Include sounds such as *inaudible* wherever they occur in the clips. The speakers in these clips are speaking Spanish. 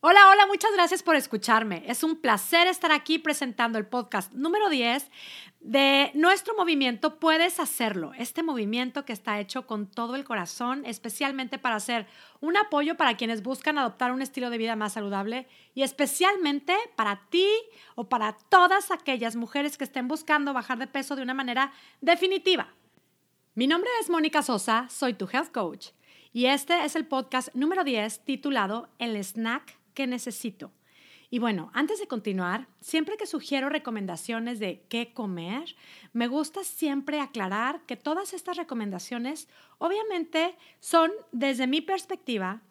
Hola, hola, muchas gracias por escucharme. Es un placer estar aquí presentando el podcast número 10 de nuestro movimiento Puedes Hacerlo. Este movimiento que está hecho con todo el corazón, especialmente para hacer un apoyo para quienes buscan adoptar un estilo de vida más saludable y especialmente para ti o para todas aquellas mujeres que estén buscando bajar de peso de una manera definitiva. Mi nombre es Mónica Sosa, soy tu health coach y este es el podcast número 10 titulado El snack que necesito. Y bueno, antes de continuar, siempre que sugiero recomendaciones de qué comer, me gusta siempre aclarar que todas estas recomendaciones obviamente son desde mi perspectiva,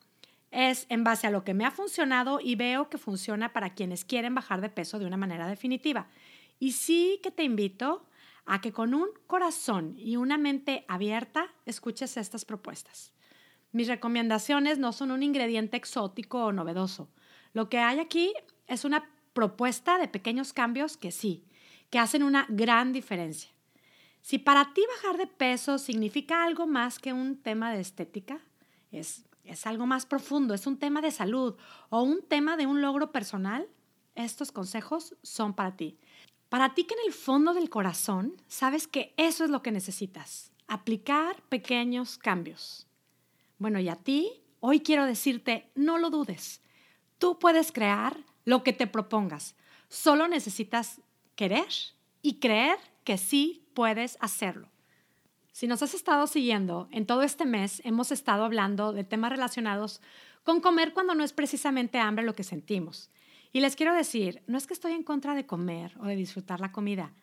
es en base a lo que me ha funcionado y veo que funciona para quienes quieren bajar de peso de una manera definitiva. Y sí que te invito a que con un corazón y una mente abierta escuches estas propuestas. Mis recomendaciones no son un ingrediente exótico o novedoso. Lo que hay aquí es una propuesta de pequeños cambios que sí, que hacen una gran diferencia. Si para ti bajar de peso significa algo más que un tema de estética, es, es algo más profundo, es un tema de salud o un tema de un logro personal, estos consejos son para ti. Para ti que en el fondo del corazón sabes que eso es lo que necesitas, aplicar pequeños cambios. Bueno, y a ti, hoy quiero decirte, no lo dudes. Tú puedes crear lo que te propongas. Solo necesitas querer y creer que sí puedes hacerlo. Si nos has estado siguiendo, en todo este mes hemos estado hablando de temas relacionados con comer cuando no es precisamente hambre lo que sentimos. Y les quiero decir, no es que estoy en contra de comer o de disfrutar la comida.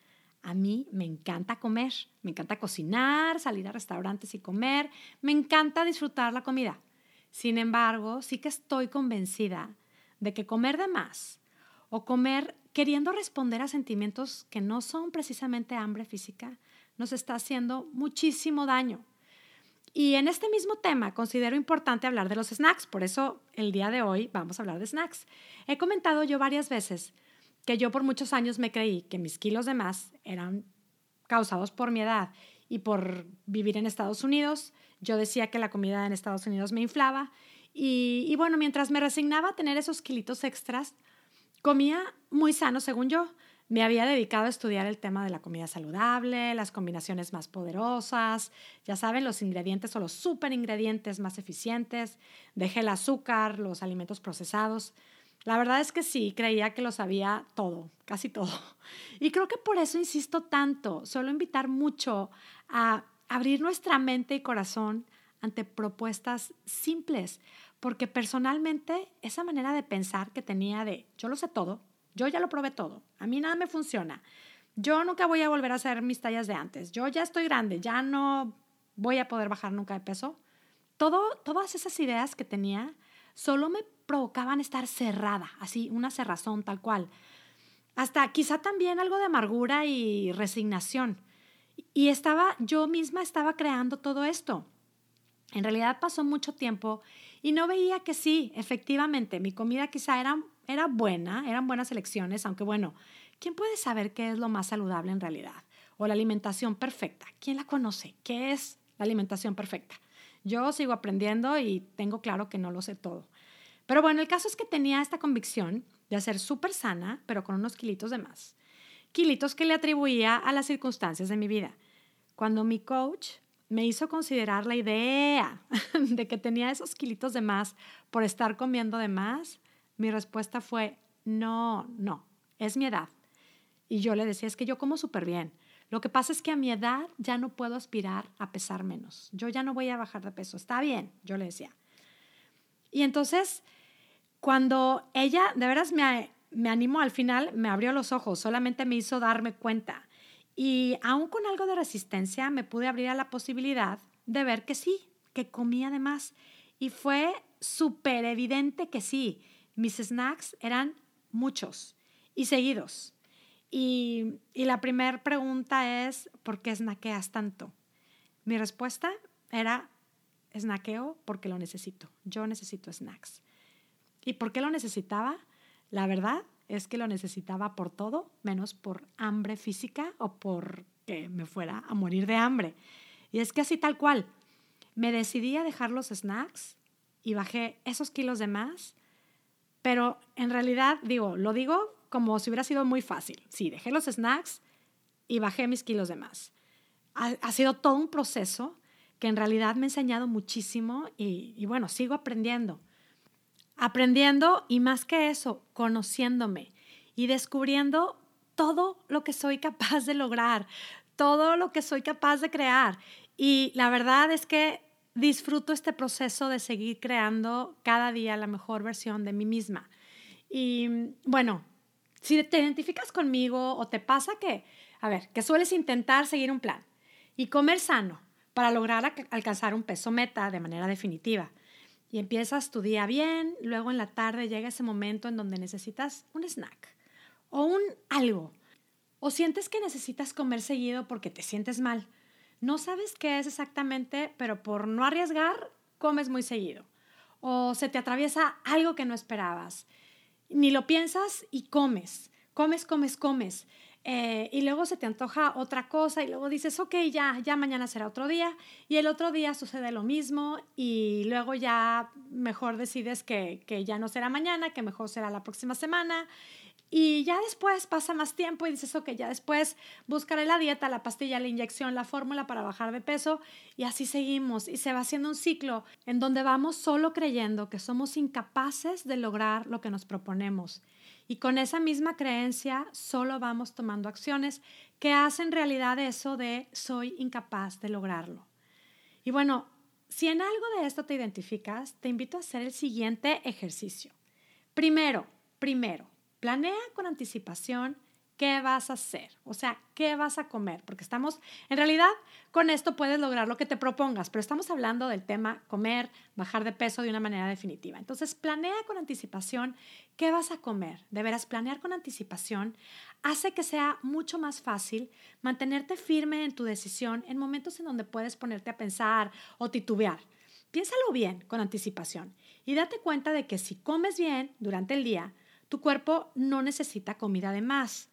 A mí me encanta comer, me encanta cocinar, salir a restaurantes y comer, me encanta disfrutar la comida. Sin embargo, sí que estoy convencida de que comer de más o comer queriendo responder a sentimientos que no son precisamente hambre física nos está haciendo muchísimo daño. Y en este mismo tema considero importante hablar de los snacks, por eso el día de hoy vamos a hablar de snacks. He comentado yo varias veces que yo por muchos años me creí que mis kilos de más eran causados por mi edad y por vivir en Estados Unidos. Yo decía que la comida en Estados Unidos me inflaba y, y bueno, mientras me resignaba a tener esos kilitos extras, comía muy sano según yo. Me había dedicado a estudiar el tema de la comida saludable, las combinaciones más poderosas, ya saben, los ingredientes o los super ingredientes más eficientes. Dejé el azúcar, los alimentos procesados. La verdad es que sí, creía que lo sabía todo, casi todo. *laughs* Y creo que por eso insisto tanto, solo invitar mucho a abrir nuestra mente y corazón ante propuestas simples, porque personalmente esa manera de pensar que tenía de yo lo sé todo, yo ya lo probé todo, a mí nada me funciona, yo nunca voy a volver a hacer mis tallas de antes, yo ya estoy grande, ya no voy a poder bajar nunca de peso. Todo, todas esas ideas que tenía solo me provocaban estar cerrada, así, una cerrazón tal cual. Hasta quizá también algo de amargura y resignación. Y estaba, yo misma estaba creando todo esto. En realidad pasó mucho tiempo y no veía que sí, efectivamente, mi comida quizá era, era buena, eran buenas elecciones, aunque bueno, ¿quién puede saber qué es lo más saludable en realidad? O la alimentación perfecta. ¿Quién la conoce? ¿Qué es la alimentación perfecta? Yo sigo aprendiendo y tengo claro que no lo sé todo. Pero bueno, el caso es que tenía esta convicción de ser súper sana, pero con unos kilitos de más. Kilitos que le atribuía a las circunstancias de mi vida. Cuando mi coach me hizo considerar la idea *laughs* de que tenía esos kilitos de más por estar comiendo de más, mi respuesta fue, no, no, es mi edad. Y yo le decía, es que yo como súper bien. Lo que pasa es que a mi edad ya no puedo aspirar a pesar menos. Yo ya no voy a bajar de peso. Está bien, yo le decía. Y entonces, cuando ella, de veras me, me animó al final, me abrió los ojos, solamente me hizo darme cuenta. Y aún con algo de resistencia, me pude abrir a la posibilidad de ver que sí, que comía de más. Y fue súper evidente que sí, mis snacks eran muchos y seguidos. Y, la primera pregunta es, ¿por qué snackeas tanto? Mi respuesta era snackeo porque lo necesito. Yo necesito snacks. ¿Y por qué lo necesitaba? La verdad es que lo necesitaba por todo, menos por hambre física o por que me fuera a morir de hambre. Y es que así tal cual, me decidí a dejar los snacks y bajé esos kilos de más Pero en realidad, digo, lo digo como si hubiera sido muy fácil. Sí, dejé los snacks y bajé mis kilos de más. Ha, sido todo un proceso que en realidad me ha enseñado muchísimo y, y bueno, sigo aprendiendo. Aprendiendo y más que eso, conociéndome y descubriendo todo lo que soy capaz de lograr, todo lo que soy capaz de crear. Y la verdad es que disfruto este proceso de seguir creando cada día la mejor versión de mí misma. Y bueno, si te identificas conmigo o te pasa que, a ver, que sueles intentar seguir un plan y comer sano para lograr alcanzar un peso meta de manera definitiva. Y empiezas tu día bien, luego en la tarde llega ese momento en donde necesitas un snack o un algo. O sientes que necesitas comer seguido porque te sientes mal no sabes qué es exactamente, pero por no arriesgar, comes muy seguido. O se te atraviesa algo que no esperabas. Ni lo piensas y comes. Comes, comes, comes. Eh, y luego se te antoja otra cosa y luego dices, ok, ya, ya mañana será otro día. Y el otro día sucede lo mismo y luego ya mejor decides que, que ya no será mañana, que mejor será la próxima semana. Y ya después pasa más tiempo y dices, ok, ya después buscaré la dieta, la pastilla, la inyección, la fórmula para bajar de peso y así seguimos. Y se va haciendo un ciclo en donde vamos solo creyendo que somos incapaces de lograr lo que nos proponemos. Y con esa misma creencia solo vamos tomando acciones que hacen realidad eso de soy incapaz de lograrlo. Y bueno, si en algo de esto te identificas, te invito a hacer el siguiente ejercicio. Primero, primero, Planea con anticipación qué vas a hacer, o sea, qué vas a comer, porque estamos, en realidad, con esto puedes lograr lo que te propongas, pero estamos hablando del tema comer, bajar de peso de una manera definitiva. Entonces, planea con anticipación qué vas a comer. De veras, planear con anticipación hace que sea mucho más fácil mantenerte firme en tu decisión en momentos en donde puedes ponerte a pensar o titubear. Piénsalo bien con anticipación y date cuenta de que si comes bien durante el día, tu cuerpo no necesita comida de más.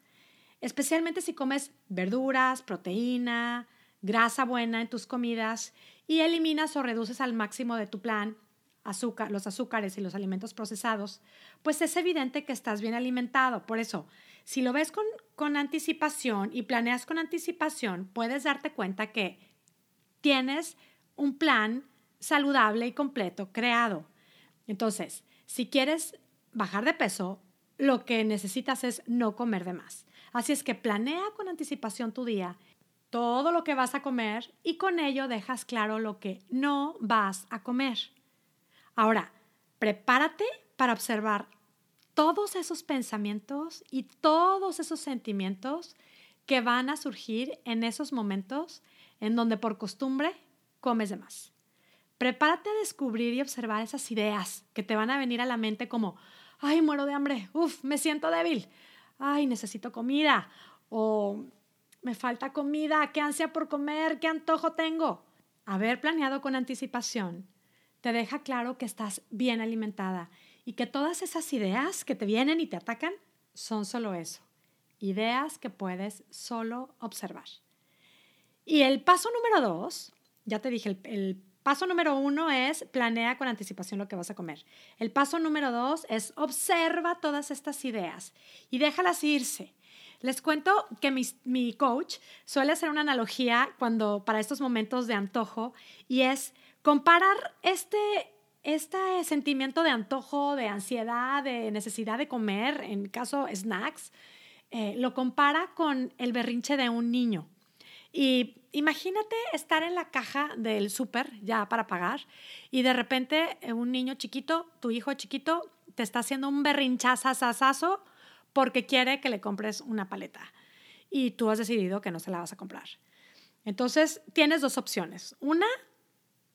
Especialmente si comes verduras, proteína, grasa buena en tus comidas y eliminas o reduces al máximo de tu plan azúcar, los azúcares y los alimentos procesados, pues es evidente que estás bien alimentado. Por eso, si lo ves con, con anticipación y planeas con anticipación, puedes darte cuenta que tienes un plan saludable y completo creado. Entonces, si quieres bajar de peso, lo que necesitas es no comer de más. Así es que planea con anticipación tu día, todo lo que vas a comer y con ello dejas claro lo que no vas a comer. Ahora, prepárate para observar todos esos pensamientos y todos esos sentimientos que van a surgir en esos momentos en donde por costumbre comes de más. Prepárate a descubrir y observar esas ideas que te van a venir a la mente como, ay, muero de hambre, uf, me siento débil, ay, necesito comida, o me falta comida, qué ansia por comer, qué antojo tengo. Haber planeado con anticipación te deja claro que estás bien alimentada y que todas esas ideas que te vienen y te atacan son solo eso, ideas que puedes solo observar. Y el paso número dos, ya te dije, el, el Paso número uno es planea con anticipación lo que vas a comer. El paso número dos es observa todas estas ideas y déjalas irse. Les cuento que mi, coach suele hacer una analogía cuando para estos momentos de antojo y es comparar este, este sentimiento de antojo, de ansiedad, de necesidad de comer, en caso snacks, eh, lo compara con el berrinche de un niño. Y imagínate estar en la caja del súper ya para pagar y de repente eh, un niño chiquito, tu hijo chiquito, te está haciendo un berrinchazazazazo porque quiere que le compres una paleta y tú has decidido que no se la vas a comprar. Entonces tienes dos opciones. Una,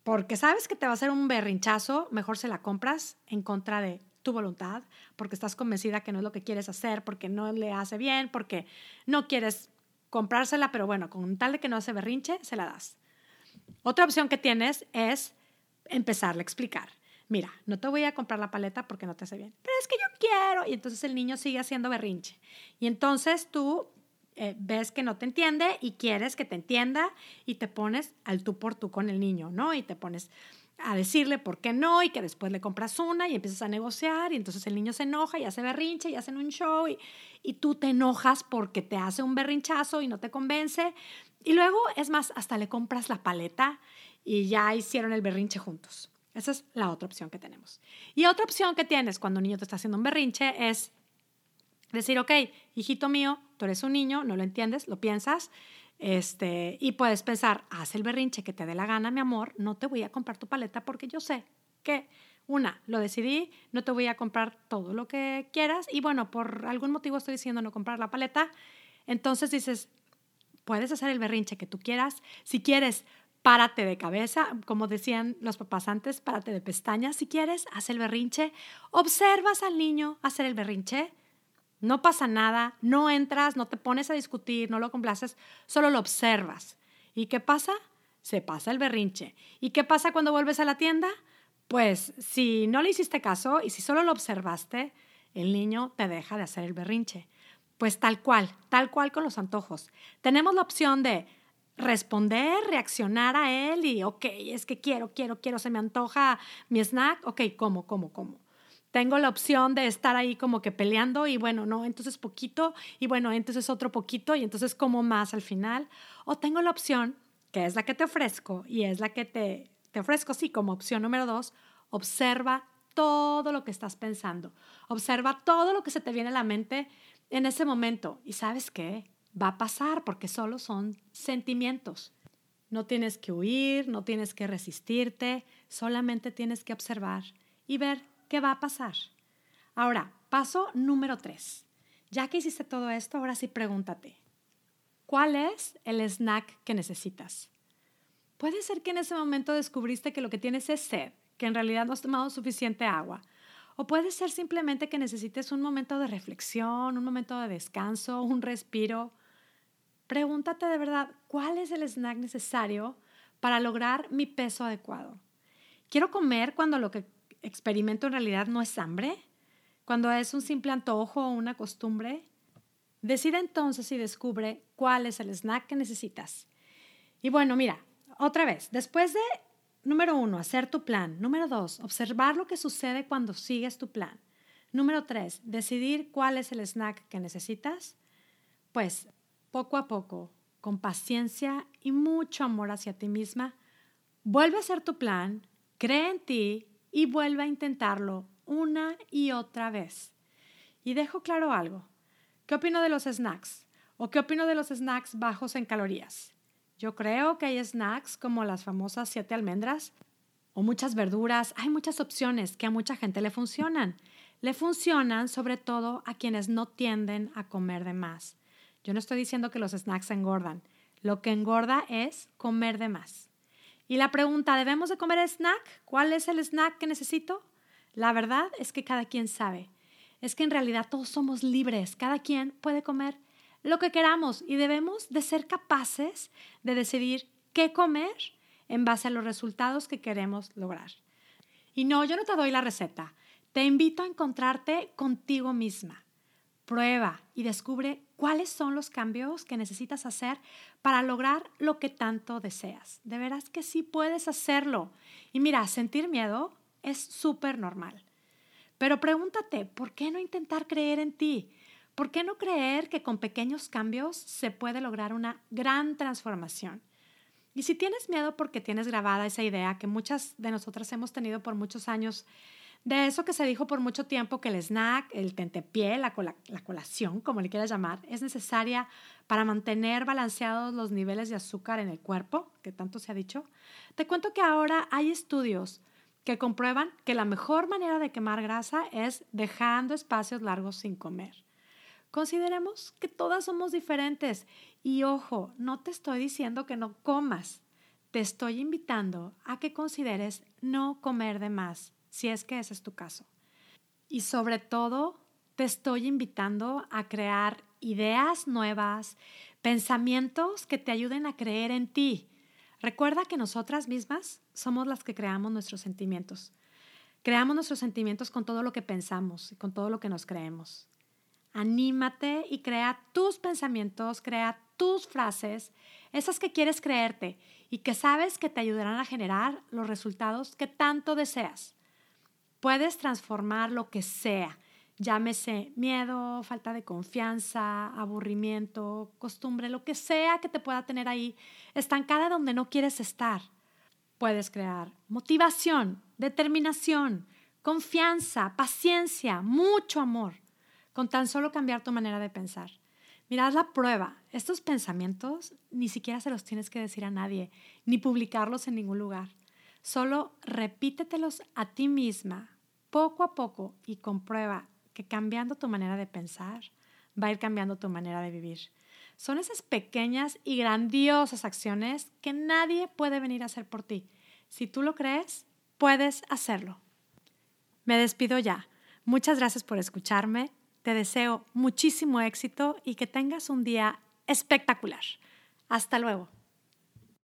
porque sabes que te va a hacer un berrinchazo, mejor se la compras en contra de tu voluntad, porque estás convencida que no es lo que quieres hacer, porque no le hace bien, porque no quieres comprársela, pero bueno, con tal de que no se berrinche, se la das. Otra opción que tienes es empezarle a explicar. Mira, no te voy a comprar la paleta porque no te hace bien, pero es que yo quiero. Y entonces el niño sigue haciendo berrinche. Y entonces tú eh, ves que no te entiende y quieres que te entienda y te pones al tú por tú con el niño, ¿no? Y te pones, a decirle por qué no y que después le compras una y empiezas a negociar y entonces el niño se enoja y hace berrinche y hacen un show y, y tú te enojas porque te hace un berrinchazo y no te convence y luego es más, hasta le compras la paleta y ya hicieron el berrinche juntos. Esa es la otra opción que tenemos. Y otra opción que tienes cuando un niño te está haciendo un berrinche es decir, ok, hijito mío, tú eres un niño, no lo entiendes, lo piensas, este, y puedes pensar, haz el berrinche que te dé la gana, mi amor, no te voy a comprar tu paleta porque yo sé que, una, lo decidí, no te voy a comprar todo lo que quieras y bueno, por algún motivo estoy diciendo no comprar la paleta. Entonces dices, puedes hacer el berrinche que tú quieras. Si quieres, párate de cabeza, como decían los papás antes, párate de pestañas. Si quieres, haz el berrinche. Observas al niño hacer el berrinche no pasa nada, no entras, no te pones a discutir, no lo complaces, solo lo observas. ¿Y qué pasa? Se pasa el berrinche. ¿Y qué pasa cuando vuelves a la tienda? Pues si no le hiciste caso y si solo lo observaste, el niño te deja de hacer el berrinche. Pues tal cual, tal cual con los antojos. Tenemos la opción de responder, reaccionar a él y, ok, es que quiero, quiero, quiero, se me antoja mi snack, ok, ¿cómo, cómo, cómo? Tengo la opción de estar ahí como que peleando y bueno, no, entonces poquito y bueno, entonces otro poquito y entonces como más al final. O tengo la opción, que es la que te ofrezco y es la que te, te ofrezco, sí, como opción número dos, observa todo lo que estás pensando. Observa todo lo que se te viene a la mente en ese momento. Y sabes qué? Va a pasar porque solo son sentimientos. No tienes que huir, no tienes que resistirte, solamente tienes que observar y ver ¿Qué va a pasar? Ahora, paso número tres. Ya que hiciste todo esto, ahora sí pregúntate, ¿cuál es el snack que necesitas? Puede ser que en ese momento descubriste que lo que tienes es sed, que en realidad no has tomado suficiente agua. O puede ser simplemente que necesites un momento de reflexión, un momento de descanso, un respiro. Pregúntate de verdad, ¿cuál es el snack necesario para lograr mi peso adecuado? Quiero comer cuando lo que experimento en realidad no es hambre, cuando es un simple antojo o una costumbre, decide entonces y descubre cuál es el snack que necesitas. Y bueno, mira, otra vez, después de, número uno, hacer tu plan. Número dos, observar lo que sucede cuando sigues tu plan. Número tres, decidir cuál es el snack que necesitas. Pues poco a poco, con paciencia y mucho amor hacia ti misma, vuelve a hacer tu plan, cree en ti y vuelve a intentarlo una y otra vez. Y dejo claro algo. ¿Qué opino de los snacks? ¿O qué opino de los snacks bajos en calorías? Yo creo que hay snacks como las famosas siete almendras o muchas verduras. Hay muchas opciones que a mucha gente le funcionan. Le funcionan sobre todo a quienes no tienden a comer de más. Yo no estoy diciendo que los snacks engordan. Lo que engorda es comer de más. Y la pregunta, ¿debemos de comer snack? ¿Cuál es el snack que necesito? La verdad es que cada quien sabe. Es que en realidad todos somos libres, cada quien puede comer lo que queramos y debemos de ser capaces de decidir qué comer en base a los resultados que queremos lograr. Y no, yo no te doy la receta. Te invito a encontrarte contigo misma. Prueba y descubre cuáles son los cambios que necesitas hacer para lograr lo que tanto deseas. De veras que sí puedes hacerlo. Y mira, sentir miedo es súper normal. Pero pregúntate, ¿por qué no intentar creer en ti? ¿Por qué no creer que con pequeños cambios se puede lograr una gran transformación? Y si tienes miedo porque tienes grabada esa idea que muchas de nosotras hemos tenido por muchos años de eso que se dijo por mucho tiempo que el snack, el tentepié, la, la colación, como le quieras llamar, es necesaria para mantener balanceados los niveles de azúcar en el cuerpo, que tanto se ha dicho, te cuento que ahora hay estudios que comprueban que la mejor manera de quemar grasa es dejando espacios largos sin comer. Consideremos que todas somos diferentes. Y ojo, no te estoy diciendo que no comas, te estoy invitando a que consideres no comer de más si es que ese es tu caso. Y sobre todo, te estoy invitando a crear ideas nuevas, pensamientos que te ayuden a creer en ti. Recuerda que nosotras mismas somos las que creamos nuestros sentimientos. Creamos nuestros sentimientos con todo lo que pensamos y con todo lo que nos creemos. Anímate y crea tus pensamientos, crea tus frases esas que quieres creerte y que sabes que te ayudarán a generar los resultados que tanto deseas. Puedes transformar lo que sea, llámese miedo, falta de confianza, aburrimiento, costumbre, lo que sea que te pueda tener ahí, estancada donde no quieres estar. Puedes crear motivación, determinación, confianza, paciencia, mucho amor, con tan solo cambiar tu manera de pensar. Mirad la prueba. Estos pensamientos ni siquiera se los tienes que decir a nadie, ni publicarlos en ningún lugar. Solo repítetelos a ti misma, poco a poco, y comprueba que cambiando tu manera de pensar, va a ir cambiando tu manera de vivir. Son esas pequeñas y grandiosas acciones que nadie puede venir a hacer por ti. Si tú lo crees, puedes hacerlo. Me despido ya. Muchas gracias por escucharme. Te deseo muchísimo éxito y que tengas un día espectacular. Hasta luego.